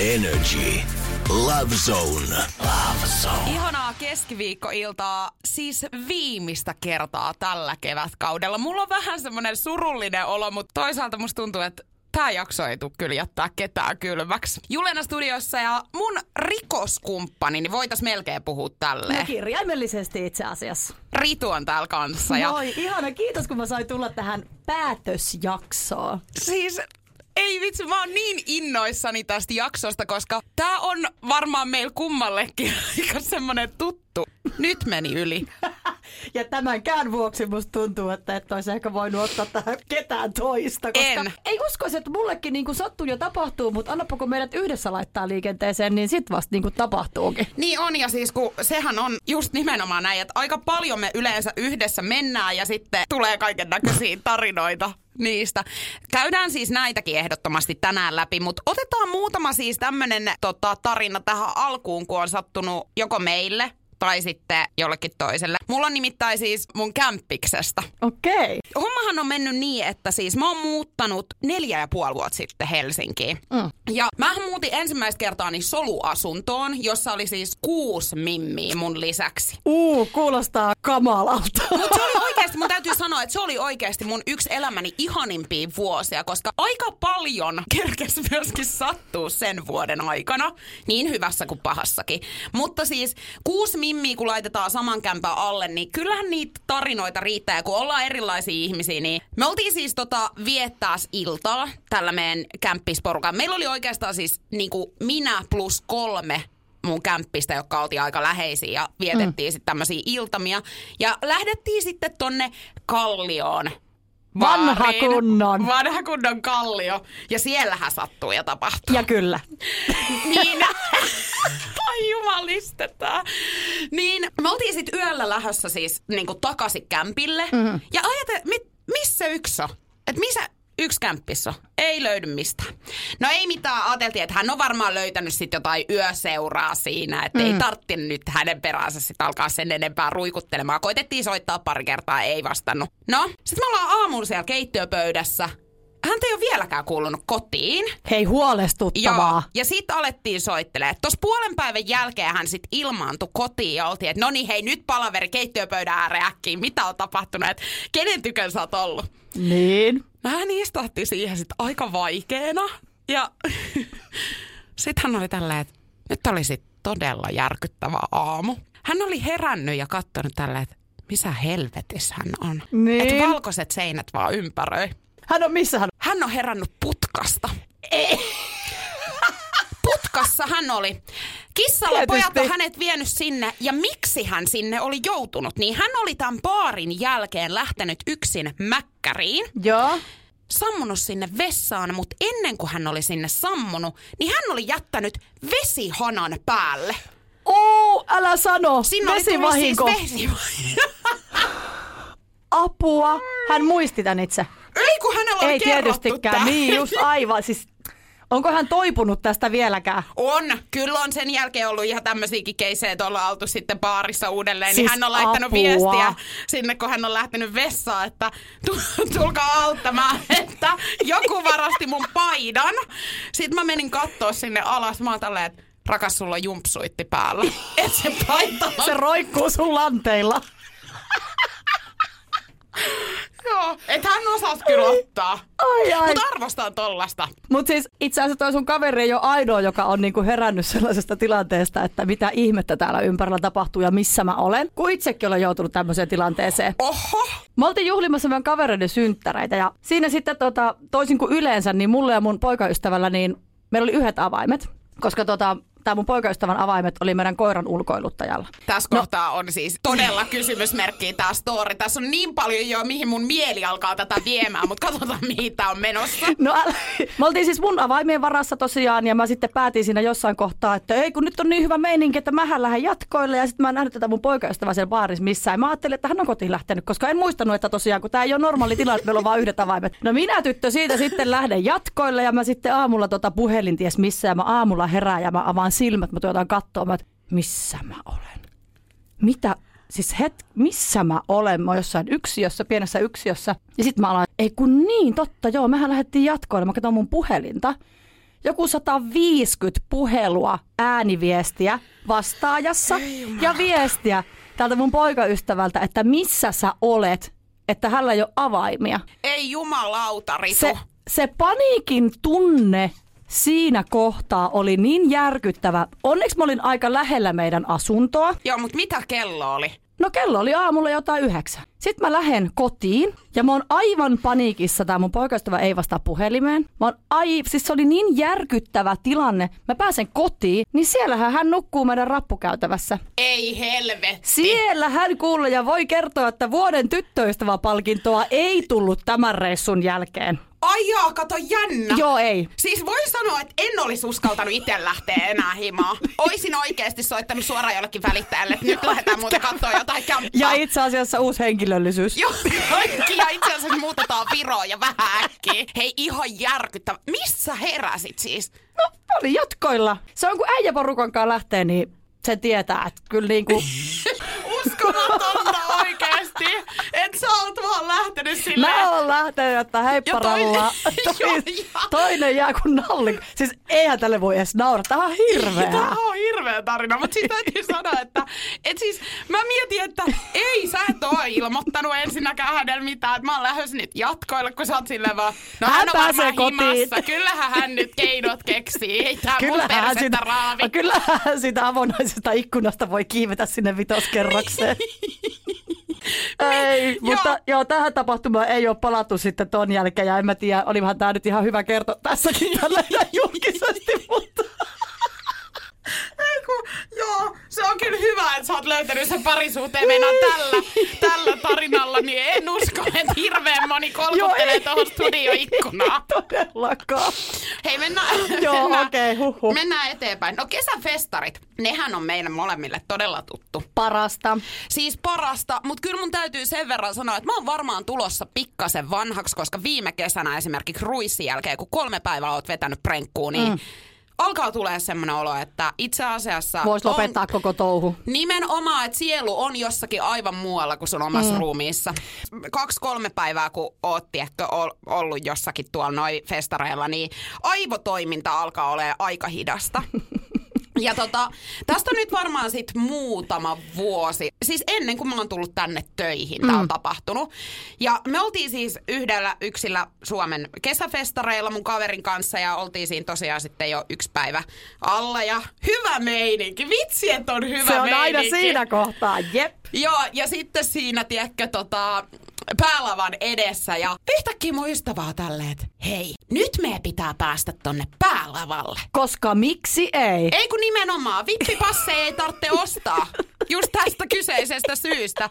Energy. Love Zone. Love Zone. Ihanaa keskiviikkoiltaa, siis viimeistä kertaa tällä kevätkaudella. Mulla on vähän semmoinen surullinen olo, mutta toisaalta musta tuntuu, että Tämä jakso ei tule kyllä jättää ketään kylmäksi. Julena studiossa ja mun rikoskumppani, niin voitais melkein puhua tälleen. No kirjaimellisesti itse asiassa. Ritu on täällä kanssa. Ja Moi, ihana. Kiitos kun mä sain tulla tähän päätösjaksoon. siis ei vitsi, mä oon niin innoissani tästä jaksosta, koska tää on varmaan meillä kummallekin aika semmonen tuttu. Nyt meni yli. Ja tämänkään vuoksi musta tuntuu, että et olisi ehkä voinut ottaa tähän ketään toista. Koska En. Ei uskoisi, että mullekin niin sattuu ja tapahtuu, mutta annapa kun meidät yhdessä laittaa liikenteeseen, niin sit vasta niin tapahtuukin. Niin on, ja siis kun sehän on just nimenomaan näin, että aika paljon me yleensä yhdessä mennään ja sitten tulee kaiken näköisiä tarinoita niistä. Käydään siis näitäkin ehdottomasti tänään läpi, mutta otetaan muutama siis tämmönen tota, tarina tähän alkuun, kun on sattunut joko meille tai sitten jollekin toiselle. Mulla on nimittäin siis mun kämppiksestä. Okei. Okay. Hommahan on mennyt niin, että siis mä oon muuttanut neljä ja puoli vuotta sitten Helsinkiin. Mm. Ja mä muutin ensimmäistä kertaa niin soluasuntoon, jossa oli siis kuusi mimmiä mun lisäksi. Uu, kuulostaa kamalalta. Mutta se oli oikeasti, mun täytyy sanoa, että se oli oikeasti mun yksi elämäni ihanimpia vuosia, koska aika paljon kerkes myöskin sattuu sen vuoden aikana, niin hyvässä kuin pahassakin. Mutta siis kuusi mimmiä, kun laitetaan saman kämpän alle, niin kyllähän niitä tarinoita riittää. Ja kun ollaan erilaisia ihmisiä, niin me oltiin siis tota viettää iltaa tällä meidän kämppisporukan. Meillä oli oikeastaan siis niin kuin minä plus kolme mun kämppistä, jotka oltiin aika läheisiä ja vietettiin mm. sitten tämmöisiä iltamia. Ja lähdettiin sitten tonne Kallioon. Vanha baariin. kunnon. Vanha kunnon kallio. Ja siellähän sattuu ja tapahtuu. Ja kyllä. Niin, ai jumalistetaan. Niin, me oltiin sitten yöllä lähdössä siis niinku takaisin kämpille. Mm-hmm. Ja ajate, mit, missä yksi on? Et missä yksi kämppissä? Ei löydy mistään. No ei mitään, ajateltiin, että hän on varmaan löytänyt sitten jotain yöseuraa siinä, että mm. ei tartti nyt hänen peräänsä sitten alkaa sen enempää ruikuttelemaan. Koitettiin soittaa pari kertaa, ei vastannut. No, sitten me ollaan aamulla siellä keittiöpöydässä. Häntä ei ole vieläkään kuulunut kotiin. Hei, huolestuttavaa. Joo, ja sitten alettiin soittelemaan. Tuossa puolen päivän jälkeen hän sitten ilmaantui kotiin ja oltiin, että no niin hei nyt palaveri keittiöpöydän ääreen äkkiin. Mitä on tapahtunut, että kenen tykön sä oot ollut? Niin. No hän istahti siihen sitten aika vaikeena. Ja sitten hän oli tälleen, että nyt oli sitten todella järkyttävä aamu. Hän oli herännyt ja katsonut tälleen, että missä helvetissä hän on. Niin. Että valkoiset seinät vaan ympäröi. Hän on missä hän Hän on herännyt putkasta. Putkassa hän oli. Kissalla Tietysti. pojat on hänet vienyt sinne ja miksi hän sinne oli joutunut, niin hän oli tämän baarin jälkeen lähtenyt yksin mäkkäriin. Joo. Sammunut sinne vessaan, mutta ennen kuin hän oli sinne sammunut, niin hän oli jättänyt vesihanan päälle. Oo, älä sano. Sinne oli tullut siis Vesivahinko. vesivahinko. Apua. Hän muisti tän itse. Ei kun hänellä oli Ei tietystikään. tää. Niin, just aivan. Siis, onko hän toipunut tästä vieläkään? On. Kyllä on sen jälkeen ollut ihan tämmöisiäkin keisejä, että ollaan oltu sitten baarissa uudelleen. Siis niin hän on laittanut apua. viestiä sinne, kun hän on lähtenyt vessaan, että tu- tulkaa auttamaan, että joku varasti mun paidan. Sitten mä menin kattoo sinne alas. Mä oon tälleen, että rakas, sulla on jumpsuitti päällä. Et se paita on Se roikkuu sun lanteilla. Joo, et hän osasi kyllä ottaa. Ai ai. Mutta arvostan tollasta. Mutta siis itse asiassa toi sun kaveri ei ole ainoa, joka on niinku herännyt sellaisesta tilanteesta, että mitä ihmettä täällä ympärillä tapahtuu ja missä mä olen. Kun itsekin olen joutunut tämmöiseen tilanteeseen. Oho! Me oltiin juhlimassa meidän kavereiden synttäreitä ja siinä sitten tota, toisin kuin yleensä, niin mulle ja mun poikaystävällä, niin meillä oli yhdet avaimet. Koska tota, tämä mun poikaystävän avaimet oli meidän koiran ulkoiluttajalla. Tässä no. kohtaa on siis todella kysymysmerkki tämä story. Tässä on niin paljon jo, mihin mun mieli alkaa tätä viemään, mutta katsotaan mihin tämä on menossa. No älä. Me oltiin siis mun avaimien varassa tosiaan ja mä sitten päätin siinä jossain kohtaa, että ei kun nyt on niin hyvä meininki, että mähän lähden jatkoille ja sitten mä en nähnyt tätä mun poikaystävää siellä baarissa missään. Mä ajattelin, että hän on kotiin lähtenyt, koska en muistanut, että tosiaan kun tämä ei ole normaali tilanne, että meillä on vain yhdet avaimet. No minä tyttö siitä sitten lähden jatkoille ja mä sitten aamulla tota puhelin ties missä ja mä aamulla herään ja mä avaan silmät, mä tuotaan katsoa, että missä mä olen? Mitä, siis het, missä mä olen? Mä oon jossain yksiössä, pienessä yksiössä. Ja sitten mä aloin, ei kun niin, totta, joo, mehän lähdettiin jatkoille. Mä katson mun puhelinta. Joku 150 puhelua, ääniviestiä vastaajassa ja viestiä täältä mun poikaystävältä, että missä sä olet, että hänellä ei ole avaimia. Ei jumalauta, Ritu. Se, se paniikin tunne siinä kohtaa oli niin järkyttävä. Onneksi mä olin aika lähellä meidän asuntoa. Joo, mutta mitä kello oli? No kello oli aamulla jotain yhdeksän. Sitten mä lähden kotiin ja mä oon aivan paniikissa. Tämä mun poikaystävä ei vastaa puhelimeen. Mä oon ai, siis se oli niin järkyttävä tilanne. Mä pääsen kotiin, niin siellähän hän nukkuu meidän rappukäytävässä. Ei helvetti. Siellä hän kuulee ja voi kertoa, että vuoden tyttöystäväpalkintoa ei tullut tämän reissun jälkeen. Ai jaa, kato jännä. Joo, ei. Siis voi sanoa, että en olisi uskaltanut itse lähteä enää himaan. Oisin oikeasti soittanut suoraan jollekin välittäjälle, että nyt lähdetään muuten katsoa jotain kämppää. Ja itse asiassa uusi henkilöllisyys. Joo, ja itse asiassa muutetaan Viroon ja vähän äkkiä. Hei, ihan järkyttävä. Missä heräsit siis? No, oli jatkoilla. Se on kun äijäporukan kanssa lähtee, niin se tietää, että kyllä niin kuin... Uskomatonta lähtenyt silleen. Mä oon lähtenyt, että heipparalla. Ja toinen- Joo, ja- toinen jää kuin nalli. Siis eihän tälle voi edes naurata. Tämä on hirveä. Tämä on hirveä tarina, mutta siis täytyy sanoa, että et siis mä mietin, että ei sä et oo ilmoittanut ensinnäkään hänelle mitään, että mä oon lähdössä nyt jatkoille, kun sä oot silleen vaan, no hän, Hän on varmaan kotiin. himassa, kyllähän hän nyt keinot keksii, ei tää mun Kyllähän persettä sitä, raavi. kyllähän sitä avonaisesta ikkunasta voi kiivetä sinne vitoskerrokseen. Ei, mutta Joo. joo, tähän tapahtumaan ei ole palattu sitten ton jälkeen ja en mä tiedä, olihan tämä nyt ihan hyvä kertoa tässäkin jälleen julkisesti, mutta Ei kun, joo, se on kyllä hyvä, että sä oot löytänyt sen parisuhteen meinaan tällä, tällä tarinalla, niin en usko, että hirveän moni kolkuttelee tuohon studioikkunaan. todellakaan. Hei, mennään, Joo, mennään, okei, huhhuh. mennään eteenpäin. No kesäfestarit, nehän on meille molemmille todella tuttu. Parasta. Siis parasta, mutta kyllä mun täytyy sen verran sanoa, että mä oon varmaan tulossa pikkasen vanhaksi, koska viime kesänä esimerkiksi kruissin jälkeen, kun kolme päivää oot vetänyt prenkkuun, niin mm. Alkaa tulee semmoinen olo, että itse asiassa Voisi on lopettaa koko touhu. nimenomaan, että sielu on jossakin aivan muualla kuin sun omassa mm. ruumiissa. Kaksi-kolme päivää, kun oot tiedätkö, ol- ollut jossakin tuolla noin festareilla, niin aivotoiminta alkaa olemaan aika hidasta. Ja tota, tästä on nyt varmaan sit muutama vuosi, siis ennen kuin mä oon tullut tänne töihin, tää on tapahtunut. Ja me oltiin siis yhdellä yksillä Suomen kesäfestareilla mun kaverin kanssa ja oltiin siinä tosiaan sitten jo yksi päivä alla ja hyvä meininki. Vitsi, että on hyvä Se on aina meininki. siinä kohtaa, jep. Joo, ja sitten siinä, tiedätkö, tota, päälavan edessä ja yhtäkkiä mun ystävä on tälleen, että hei, nyt meidän pitää päästä tonne päälavalle. Koska miksi ei? Ei kun nimenomaan, vippipasseja ei tarvitse ostaa. Just tästä kyseisestä syystä.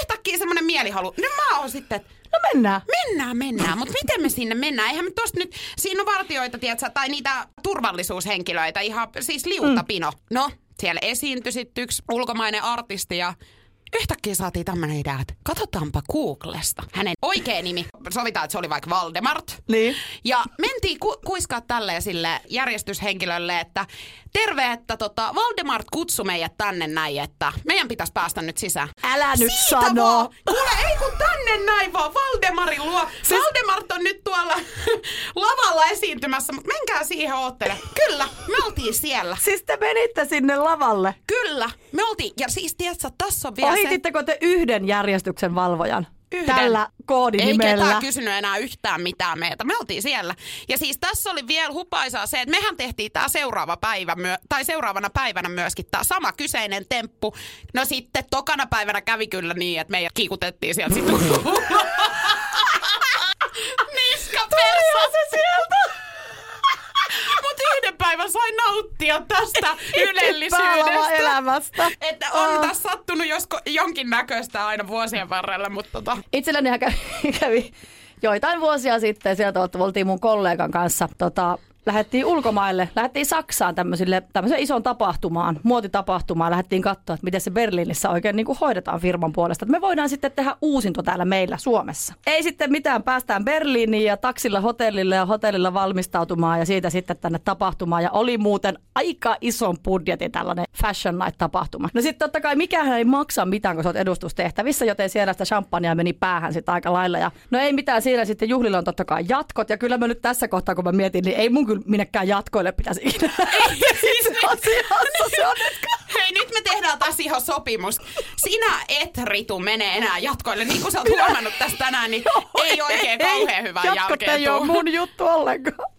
Yhtäkkiä semmoinen mielihalu. Nyt mä oon sitten, että No mennään. mennään, mennään, mutta miten me sinne mennään? Eihän me tosta nyt, siinä on vartioita, tiedätkö, tai niitä turvallisuushenkilöitä, ihan siis liutapino. No, siellä esiintyi sitten yksi ulkomainen artisti ja yhtäkkiä saatiin tämmöinen idea, että katsotaanpa Googlesta. Hänen oikea nimi, sovitaan, että se oli vaikka Valdemart. Niin. Ja mentiin ku- kuiskaa tälleen sille järjestyshenkilölle, että terve, että tota, Valdemart kutsui meidät tänne näin, että meidän pitäisi päästä nyt sisään. Älä nyt Siitä sano. Vaan. Kuule, ei kun tänne näin vaan, Valdemarin luo. Siis... Valdemart on nyt tuolla lavalla esiintymässä, mutta menkää siihen oottele. Kyllä, me oltiin siellä. Siis te menitte sinne lavalle. Kyllä, me oltiin. Ja siis tiedätkö, tässä on vielä Ohititteko te yhden järjestyksen valvojan? Yhden. Tällä Ei koodinimellä. ketään kysynyt enää yhtään mitään meitä. Me oltiin siellä. Ja siis tässä oli vielä hupaisaa se, että mehän tehtiin tämä seuraava päivä, myö- tai seuraavana päivänä myöskin tämä sama kyseinen temppu. No sitten tokana päivänä kävi kyllä niin, että meidät kiikutettiin sieltä sitten Niska persa. se sieltä. Mutta yhden päivän sain nauttia tästä ylellisyydestä. elämästä. Että on Ah. tässä sattunut josko, jonkin näköistä aina vuosien varrella, mutta tota, Itselläni kävi, kävi joitain vuosia sitten, sieltä oltiin mun kollegan kanssa, tota, lähdettiin ulkomaille, lähdettiin Saksaan tämmöisille, tämmöiseen ison tapahtumaan, muotitapahtumaan, lähdettiin katsoa, että miten se Berliinissä oikein niin kuin hoidetaan firman puolesta. Me voidaan sitten tehdä uusinto täällä meillä Suomessa. Ei sitten mitään, päästään Berliiniin ja taksilla hotellille ja hotellilla valmistautumaan ja siitä sitten tänne tapahtumaan. Ja oli muuten aika ison budjetin tällainen Fashion Night-tapahtuma. No sitten totta kai mikään ei maksa mitään, kun sä oot edustustehtävissä, joten siellä sitä champagnea meni päähän sitten aika lailla. Ja no ei mitään, siinä sitten juhlilla on totta kai jatkot. Ja kyllä mä nyt tässä kohtaa, kun mä mietin, niin ei mun kyllä minnekään jatkoille pitäisi ikinä. siis Itse asiassa se on Hei, nyt me tehdään taas ihan sopimus. Sinä et, Ritu, mene enää jatkoille. Niin kuin sä oot huomannut tästä tänään, niin ei oikein kauhean hyvää jälkeen ei ole mun juttu ollenkaan.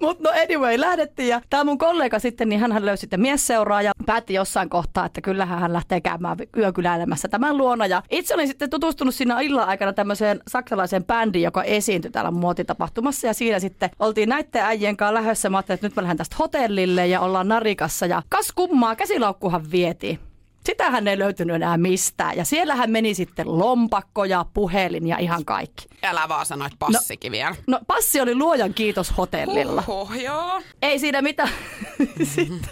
Mutta no anyway, lähdettiin ja tämä mun kollega sitten, niin hän löysi sitten miesseuraa ja päätti jossain kohtaa, että kyllähän hän lähtee käymään yökyläilemässä tämän luona. Ja itse olin sitten tutustunut siinä illan aikana tämmöiseen saksalaiseen bändiin, joka esiintyi täällä muotitapahtumassa ja siinä sitten oltiin näiden äijien kanssa lähdössä. Mä ajattelin, että nyt mä lähden tästä hotellille ja ollaan narikassa ja kas kummaa, käsilaukkuhan vietiin. Sitähän ei löytynyt enää mistään. Ja siellähän meni sitten lompakko ja puhelin ja ihan kaikki. Älä vaan sano, että passikin vielä. No passi oli luojan kiitos hotellilla. Oho, joo. Ei siinä mitään. Sitten,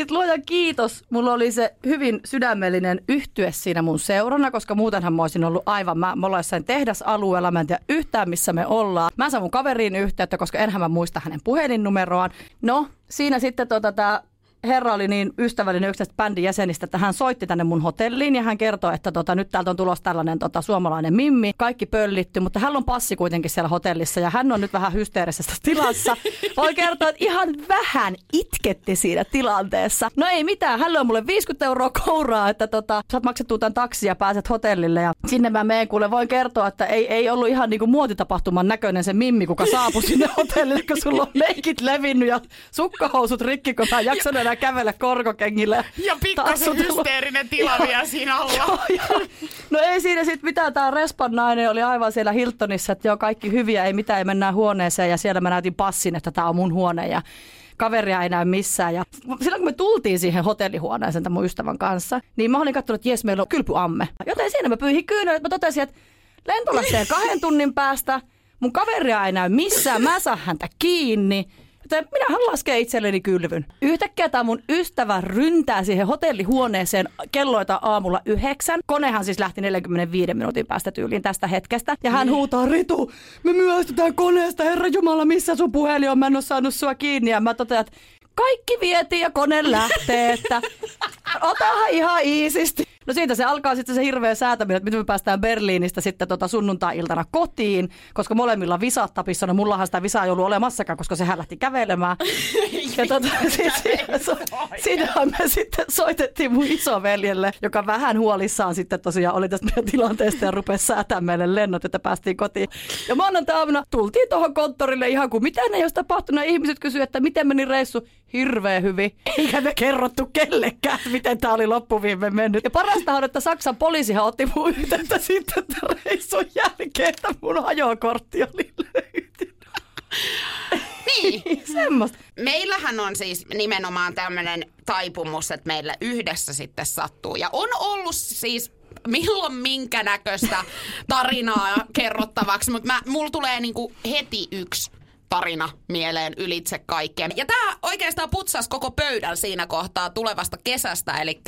sitten luojan kiitos. Mulla oli se hyvin sydämellinen yhtye siinä mun seurana, koska muutenhan mä olisin ollut aivan, mä, mä ollaan jossain tehdasalueella, mä en tiedä yhtään missä me ollaan. Mä saan mun kaveriin yhteyttä, koska enhän mä muista hänen puhelinnumeroaan. No, siinä sitten tota tää herra oli niin ystävällinen yksi bändin jäsenistä, että hän soitti tänne mun hotelliin ja hän kertoi, että tota, nyt täältä on tulossa tällainen tota, suomalainen mimmi. Kaikki pöllitty, mutta hän on passi kuitenkin siellä hotellissa ja hän on nyt vähän hysteerisessä tilassa. Voi kertoa, että ihan vähän itketti siinä tilanteessa. No ei mitään, hän löi mulle 50 euroa kouraa, että tota, saat maksettua tämän taksi ja pääset hotellille ja sinne mä menen kuule. Voin kertoa, että ei, ei ollut ihan niinku muotitapahtuman näköinen se mimmi, kuka saapui sinne hotellille, kun sulla on leikit levinnyt ja sukkahousut rikki, kun mä en jaksanut enää kävellä korkokengillä. Ja pikkasen hysteerinen tila vielä siinä alla. Joo, joo. No ei siinä sitten mitään. Tämä Respan nainen oli aivan siellä Hiltonissa, että joo kaikki hyviä, ei mitään, ei mennään huoneeseen ja siellä mä näytin passin, että tämä on mun huone ja kaveria ei näy missään. Ja silloin kun me tultiin siihen hotellihuoneeseen tämän mun ystävän kanssa, niin mä olin katsonut, että jes, meillä on kylpyamme. Joten siinä mä pyyhin kyynel, että mä totesin, että lento lähtee kahden tunnin päästä, mun kaveria ei näy missään, mä saan häntä kiinni. Joten minähän lasken itselleni kylvyn. Yhtäkkiä tämä mun ystävä ryntää siihen hotellihuoneeseen kelloita aamulla yhdeksän. Konehan siis lähti 45 minuutin päästä tyyliin tästä hetkestä. Ja hän huutaa, Ritu, me myöhästytään koneesta, herra Jumala, missä sun puhelin on, mä en ole saanut sua kiinni. Ja mä totean, että kaikki vietiin ja kone lähtee, että otahan ihan iisisti. No siitä se alkaa sitten se hirveä säätäminen, että miten me päästään Berliinistä sitten tota sunnuntai-iltana kotiin, koska molemmilla visat tapissa, no mullahan sitä visaa ei ollut olemassakaan, koska sehän lähti kävelemään. Ja tota, siinä, so, siinähän me sitten soitettiin mun isoveljelle, joka vähän huolissaan sitten tosiaan oli tästä meidän tilanteesta ja rupesi säätämään meille lennot, että päästiin kotiin. Ja maanantaina tultiin tuohon konttorille ihan kuin mitään ei olisi tapahtunut. Ihmiset kysyivät, että miten meni reissu. Hirveän hyvin. Eikä me kerrottu kellekään, miten tämä oli loppuviime mennyt. Ja parasta on, että Saksan poliisihan otti mun yhteyttä sitten reissun jälkeen, että mun ajokortti oli löytynyt. Niin. Semmosta. Meillähän on siis nimenomaan tämmöinen taipumus, että meillä yhdessä sitten sattuu. Ja on ollut siis milloin minkä näköistä tarinaa kerrottavaksi, mutta mä, mulla tulee niinku heti yksi tarina mieleen ylitse kaikkeen. Ja tämä oikeastaan putsasi koko pöydän siinä kohtaa tulevasta kesästä. Eli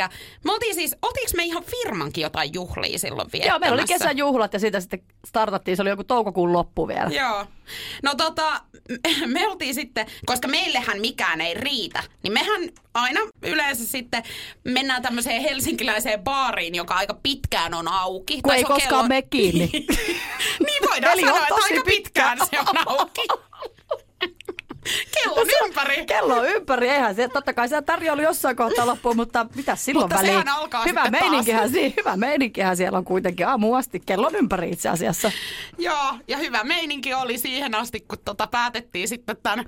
me oltiin siis, oltiinko me ihan firmankin jotain juhlia silloin viettämässä? Joo, meillä oli kesäjuhlat ja siitä sitten startattiin, se oli joku toukokuun loppu vielä. Joo. No tota, me oltiin sitten, koska meillehän mikään ei riitä, niin mehän aina yleensä sitten mennään tämmöiseen helsinkiläiseen baariin, joka aika pitkään on auki. Kun Tai ei koskaan mene kiinni. niin voidaan Eli sanoa, että aika pitkään se on auki. Kello on ympäri. Kello on ympäri, eihän se, totta kai se tarjoulu jossain kohtaa loppuu, mutta mitä silloin Mutta väliin? sehän alkaa hyvä meininkihän, si- hyvä meininkihän siellä on kuitenkin aamu asti, kello on ympäri itse asiassa. Joo, ja hyvä meininki oli siihen asti, kun tota päätettiin sitten tämän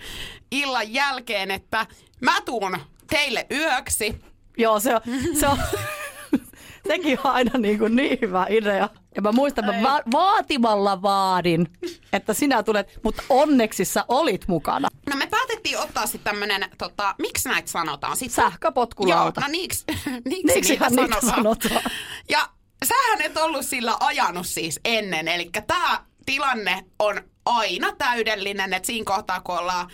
illan jälkeen, että mä tuun teille yöksi. Joo, se on, se on sekin on aina niin, kuin niin hyvä idea. Ja mä muistan, mä va- vaatimalla vaadin, että sinä tulet, mutta onneksi sä olit mukana. No me lähdettiin ottaa sitten tämmönen, tota, miksi näitä sanotaan? Sit, Sähköpotkulauta. Joo, no niiksi, niiksi niitä niitä sanotaan. sanotaan. Ja sähän et ollut sillä ajanut siis ennen, eli tämä tilanne on aina täydellinen, että siinä kohtaa kun ollaan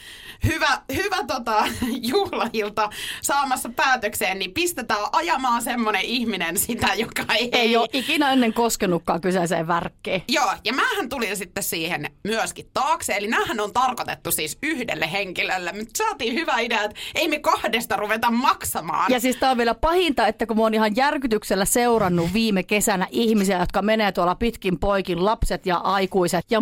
hyvä, hyvä tota, juhlailta saamassa päätökseen, niin pistetään ajamaan semmoinen ihminen sitä, joka ei... Ei ole ikinä ennen koskenutkaan kyseiseen värkkiin. Joo, ja mähän tulin sitten siihen myöskin taakse, eli näähän on tarkoitettu siis yhdelle henkilölle, mutta saatiin hyvä idea, että ei me kahdesta ruveta maksamaan. Ja siis tää on vielä pahinta, että kun mä oon ihan järkytyksellä seurannut viime kesänä ihmisiä, jotka menee tuolla pitkin poikin, lapset ja aikuiset, ja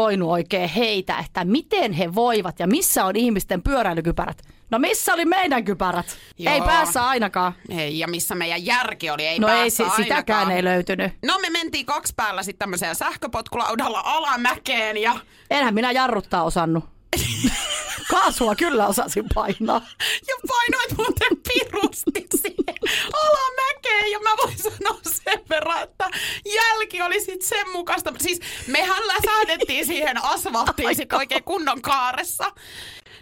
moraalisoinut oikein heitä, että miten he voivat ja missä on ihmisten pyöräilykypärät. No missä oli meidän kypärät? Joo. Ei päässä ainakaan. Ei, ja missä meidän järki oli, ei No ei, päässä si- sitäkään ainakaan. ei löytynyt. No me mentiin kaksi päällä sitten tämmöiseen sähköpotkulaudalla alamäkeen ja, Enhän minä jarruttaa osannut. Kaasua kyllä osasin painaa. ja painoit muuten pirusti siihen alamäkeen. Ja mä voin sanoa sen verran, että jälki oli sitten sen mukaista. Siis mehän läsähdettiin siihen asfalttiin sit oikein kunnon kaaressa.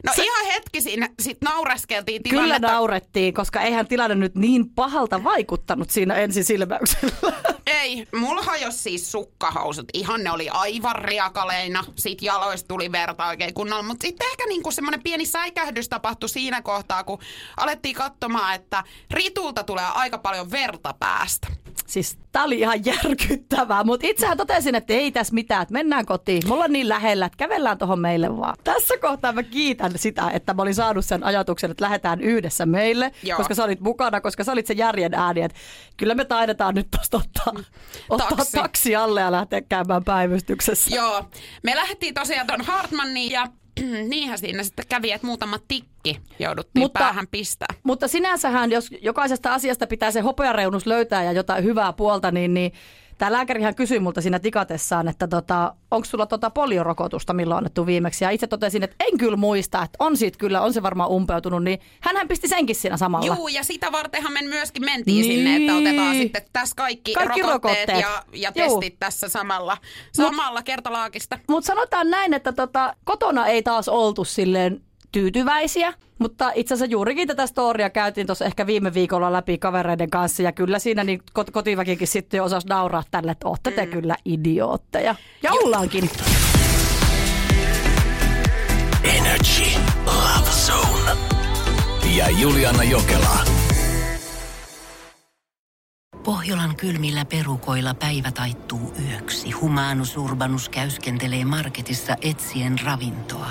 No Se- ihan hetki siinä sitten naureskeltiin Kyllä tilannetta. naurettiin, koska eihän tilanne nyt niin pahalta vaikuttanut siinä ensisilmäyksellä. Ei, mulla hajosi siis sukkahousut. Ihan ne oli aivan riakaleina. Sitten jaloista tuli verta oikein kunnolla. Mutta sitten ehkä niinku semmoinen pieni säikähdys tapahtui siinä kohtaa, kun alettiin katsomaan, että Ritulta tulee aika paljon verta päästä. Siis tää oli ihan järkyttävää, mutta itsehän totesin, että ei tässä mitään, että mennään kotiin. Mulla on niin lähellä, että kävellään tuohon meille vaan. Tässä kohtaa mä kiitän sitä, että mä olin saanut sen ajatuksen, että lähdetään yhdessä meille, Joo. koska sä olit mukana, koska sä olit se järjen ääni, että kyllä me taidetaan nyt tosta ottaa, ottaa Taksi. taksi alle ja lähteä käymään päivystyksessä. Joo, me lähdettiin tosiaan ton Hartmanniin ja niinhän siinä sitten kävi, että muutama tikki jouduttiin Mutta- päähän pistää. Mutta sinänsähän, jos jokaisesta asiasta pitää se hopeareunus löytää ja jotain hyvää puolta, niin, niin tämä lääkärihän kysyi multa siinä tikatessaan, että tota, onko sulla tota poliorokotusta, milloin annettu viimeksi. Ja itse totesin, että en kyllä muista, että on siitä kyllä, on se varmaan umpeutunut, niin hänhän pisti senkin siinä samalla. Juu, ja sitä vartenhan me myöskin mentiin Niin. sinne, että otetaan sitten tässä kaikki, Kaikki rokotteet, rokotteet. ja, ja Juu. testit tässä samalla, samalla kertalaakista. Mutta sanotaan näin, että tota, kotona ei taas oltu silleen tyytyväisiä, mutta itse asiassa juurikin tätä storia käytiin tuossa ehkä viime viikolla läpi kavereiden kanssa ja kyllä siinä niin kot- kotiväkikin sitten jo osasi nauraa tälle, että ootte te kyllä idiootteja. Ja ollaankin. Energy Love Zone. Ja Juliana Jokela. Pohjolan kylmillä perukoilla päivä taittuu yöksi. Humanus Urbanus käyskentelee marketissa etsien ravintoa.